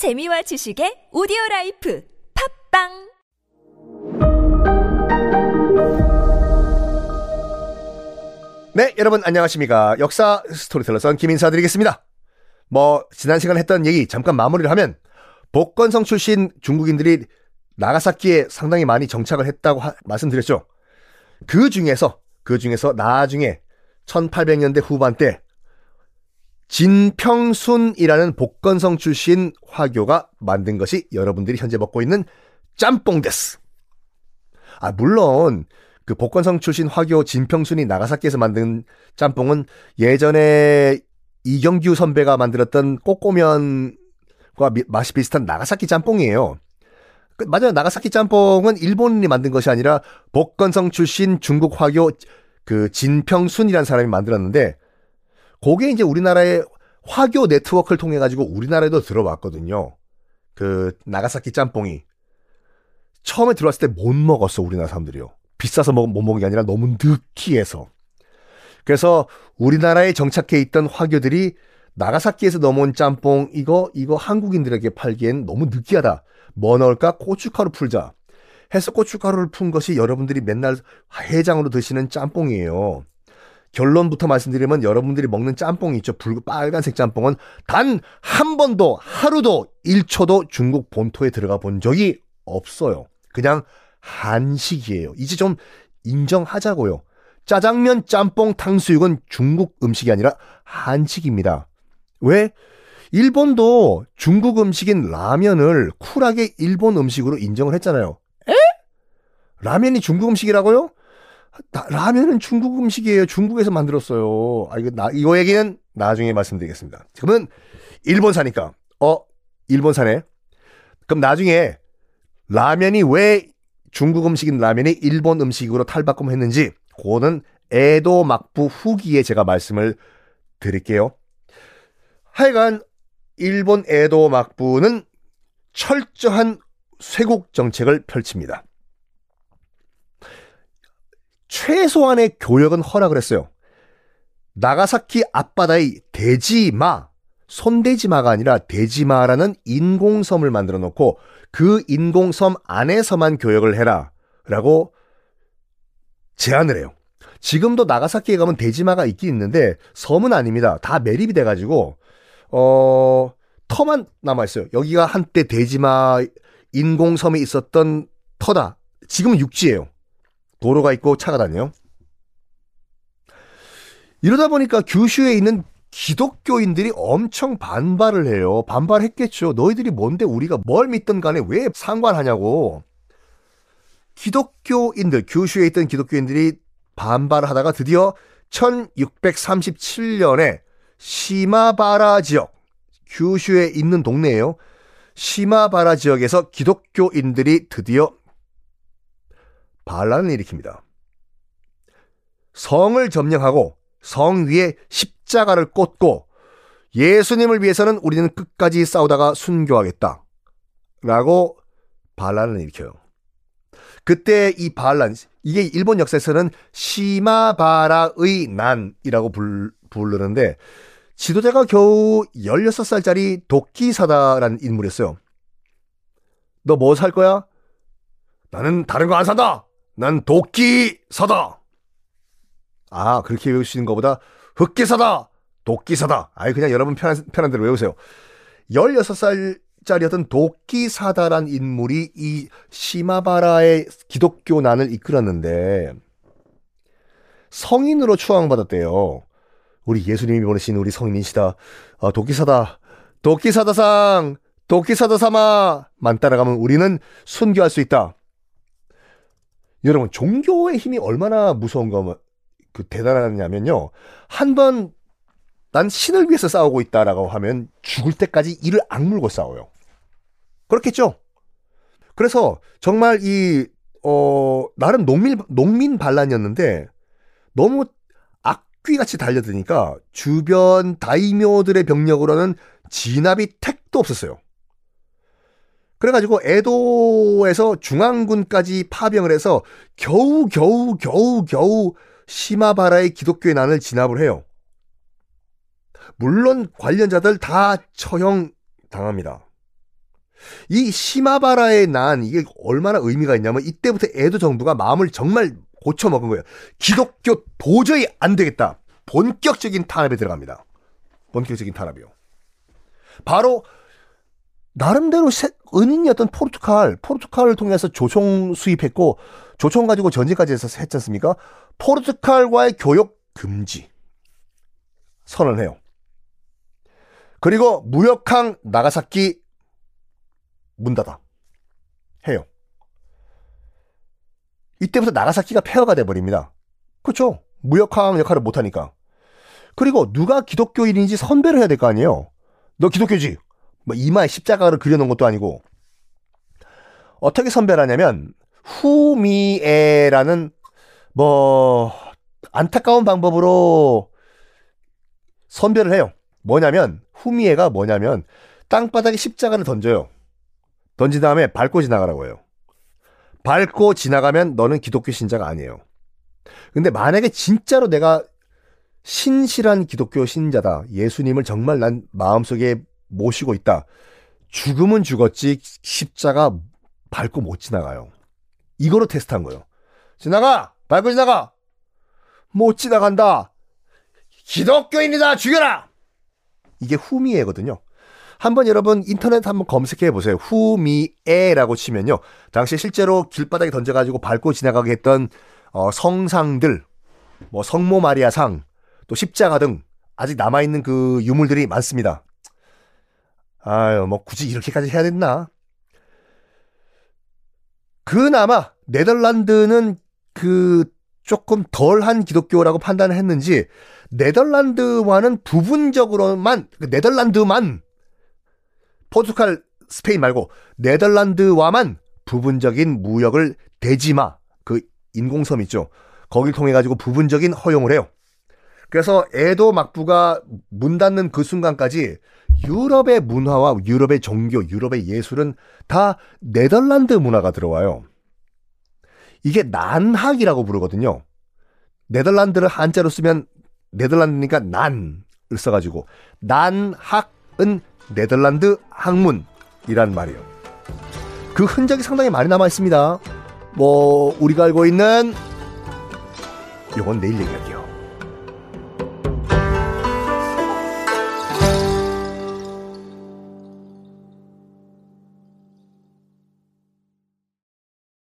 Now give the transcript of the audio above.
재미와 지식의 오디오 라이프 팟빵 네, 여러분 안녕하십니까. 역사 스토리텔러 썬킴 인사 드리겠습니다. 뭐, 지난 시간에 했던 얘기 잠깐 마무리를 하면, 복건성 출신 중국인들이 나가사키에 상당히 많이 정착을 했다고 하- 말씀드렸죠. 그 중에서, 그 중에서 나중에 1800년대 후반 때, 진평순이라는 복건성 출신 화교가 만든 것이 여러분들이 현재 먹고 있는 짬뽕 데스. 아, 물론, 그 복건성 출신 화교 진평순이 나가사키에서 만든 짬뽕은 예전에 이경규 선배가 만들었던 꼬꼬면과 미- 맛이 비슷한 나가사키 짬뽕이에요. 그, 맞아요. 나가사키 짬뽕은 일본인이 만든 것이 아니라 복건성 출신 중국 화교 그 진평순이라는 사람이 만들었는데 그게 이제 우리나라의 화교 네트워크를 통해 가지고 우리나라에도 들어왔거든요. 그 나가사키 짬뽕이 처음에 들어왔을 때 못 먹었어 우리나라 사람들이요. 비싸서 먹, 못 먹은 게 아니라 너무 느끼해서. 그래서 우리나라에 정착해 있던 화교들이 나가사키에서 넘어온 짬뽕 이거 이거 한국인들에게 팔기엔 너무 느끼하다. 뭐 넣을까? 고춧가루 풀자. 해서 고춧가루를 푼 것이 여러분들이 맨날 해장으로 드시는 짬뽕이에요. 결론부터 말씀드리면 여러분들이 먹는 짬뽕이 있죠. 붉은 빨간색 짬뽕은 단 한 번도 하루도 1초도 중국 본토에 들어가 본 적이 없어요. 그냥 한식이에요. 이제 좀 인정하자고요. 짜장면, 짬뽕, 탕수육은 중국 음식이 아니라 한식입니다. 왜? 일본도 중국 음식인 라면을 쿨하게 일본 음식으로 인정을 했잖아요. 에? 라면이 중국 음식이라고요? 나- 라면은 중국 음식이에요. 중국에서 만들었어요. 아, 이거, 나, 이거 얘기는 나중에 말씀드리겠습니다. 지금은 일본 사니까, 어, 일본 사네. 그럼 나중에 라면이 왜 중국 음식인 라면이 일본 음식으로 탈바꿈했는지, 그거는 에도 막부 후기에 제가 말씀을 드릴게요. 하여간, 일본 에도 막부는 철저한 쇄국 정책을 펼칩니다. 최소한의 교역은 허락을 했어요. 나가사키 앞바다의 대지마, 손대지마가 아니라 대지마라는 인공섬을 만들어 놓고 그 인공섬 안에서만 교역을 해라. 라고 제안을 해요. 지금도 나가사키에 가면 대지마가 있긴 있는데 섬은 아닙니다. 다 매립이 돼가지고, 어, 터만 남아 있어요. 여기가 한때 대지마 인공섬이 있었던 터다. 지금은 육지예요. 도로가 있고 차가 다녀요. 이러다 보니까 규슈에 있는 기독교인들이 엄청 반발을 해요. 반발했겠죠. 너희들이 뭔데 우리가 뭘 믿든 간에 왜 상관하냐고. 기독교인들, 규슈에 있던 기독교인들이 반발하다가 드디어 1637년에 시마바라 지역, 규슈에 있는 동네예요. 시마바라 지역에서 기독교인들이 드디어 반란을 일으킵니다. 성을 점령하고 성 위에 십자가를 꽂고 예수님을 위해서는 우리는 끝까지 싸우다가 순교하겠다. 라고 반란을 일으켜요. 그때 이 반란, 이게 일본 역사에서는 시마바라의 난이라고 불, 부르는데 지도자가 겨우 16살짜리 도끼사다라는 인물이었어요. 너 뭐 살 거야? 나는 다른 거 안 산다! 난 도끼사다! 아, 그렇게 외우시는 것보다 흑기사다! 도끼사다! 아이, 그냥 여러분 편한, 편한 대로 외우세요. 16살짜리였던 도끼사다란 인물이 이 시마바라의 기독교 난을 이끌었는데, 성인으로 추앙받았대요. 우리 예수님이 보내신 우리 성인이시다. 아, 도끼사다. 도끼사다상! 도끼사다사마만 따라가면 우리는 순교할 수 있다. 여러분, 종교의 힘이 얼마나 무서운가, 그, 대단하냐면요. 한 번, 난 신을 위해서 싸우고 있다라고 하면 죽을 때까지 이를 악물고 싸워요. 그렇겠죠? 그래서 정말 이, 어, 나름 농민, 농민 반란이었는데 너무 악귀같이 달려드니까 주변 다이묘들의 병력으로는 진압이 택도 없었어요. 그래가지고 에도에서 중앙군까지 파병을 해서 겨우 겨우 겨우 겨우 시마바라의 기독교의 난을 진압을 해요. 물론 관련자들 다 처형 당합니다. 이 시마바라의 난 이게 얼마나 의미가 있냐면 이때부터 에도 정부가 마음을 정말 고쳐 먹은 거예요. 기독교 도저히 안 되겠다. 본격적인 탄압에 들어갑니다. 본격적인 탄압이요. 바로 나름대로 은인이었던 포르투갈, 포르투갈을 통해서 조총 수입했고 조총 가지고 전쟁까지 해서 했지 않습니까? 포르투갈과의 교역 금지 선언 해요. 그리고 무역항 나가사키 문 닫아 해요. 이때부터 나가사키가 폐허가 돼버립니다. 그렇죠? 무역항 역할을 못하니까. 그리고 누가 기독교인인지 선배를 해야 될 거 아니에요. 너 기독교지? 뭐 이마에 십자가를 그려놓은 것도 아니고 어떻게 선배를 하냐면 후미에라는 뭐 안타까운 방법으로 선별을 해요. 뭐냐면 후미에가 뭐냐면 땅바닥에 십자가를 던져요. 던진 다음에 밟고 지나가라고 해요. 밟고 지나가면 너는 기독교 신자가 아니에요. 근데 만약에 진짜로 내가 신실한 기독교 신자다. 예수님을 정말 난 마음속에 모시고 있다. 죽음은 죽었지 십자가 밟고 못 지나가요. 이거로 테스트한 거예요. 지나가! 밟고 지나가! 못 지나간다! 기독교인이다! 죽여라! 이게 후미에거든요. 한번 여러분 인터넷 한번 검색해 보세요. 후미에라고 치면요. 당시 실제로 길바닥에 던져가지고 밟고 지나가게 했던 어, 성상들, 뭐 성모 마리아 상, 또 십자가 등 아직 남아있는 그 유물들이 많습니다. 아유, 뭐 굳이 이렇게까지 해야 됐나? 그나마 네덜란드는 그 조금 덜한 기독교라고 판단을 했는지 네덜란드와는 부분적으로만 그 네덜란드만 포르투갈 스페인 말고 네덜란드와만 부분적인 무역을 대지마 그 인공섬 있죠 거길 통해 가지고 부분적인 허용을 해요 그래서 에도 막부가 문 닫는 그 순간까지 유럽의 문화와 유럽의 종교, 유럽의 예술은 다 네덜란드 문화가 들어와요. 이게 난학이라고 부르거든요. 네덜란드를 한자로 쓰면 네덜란드니까 난을 써가지고 난학은 네덜란드 학문이란 말이에요. 그 흔적이 상당히 많이 남아 있습니다. 뭐 우리가 알고 있는 이건 내일 얘기할게요.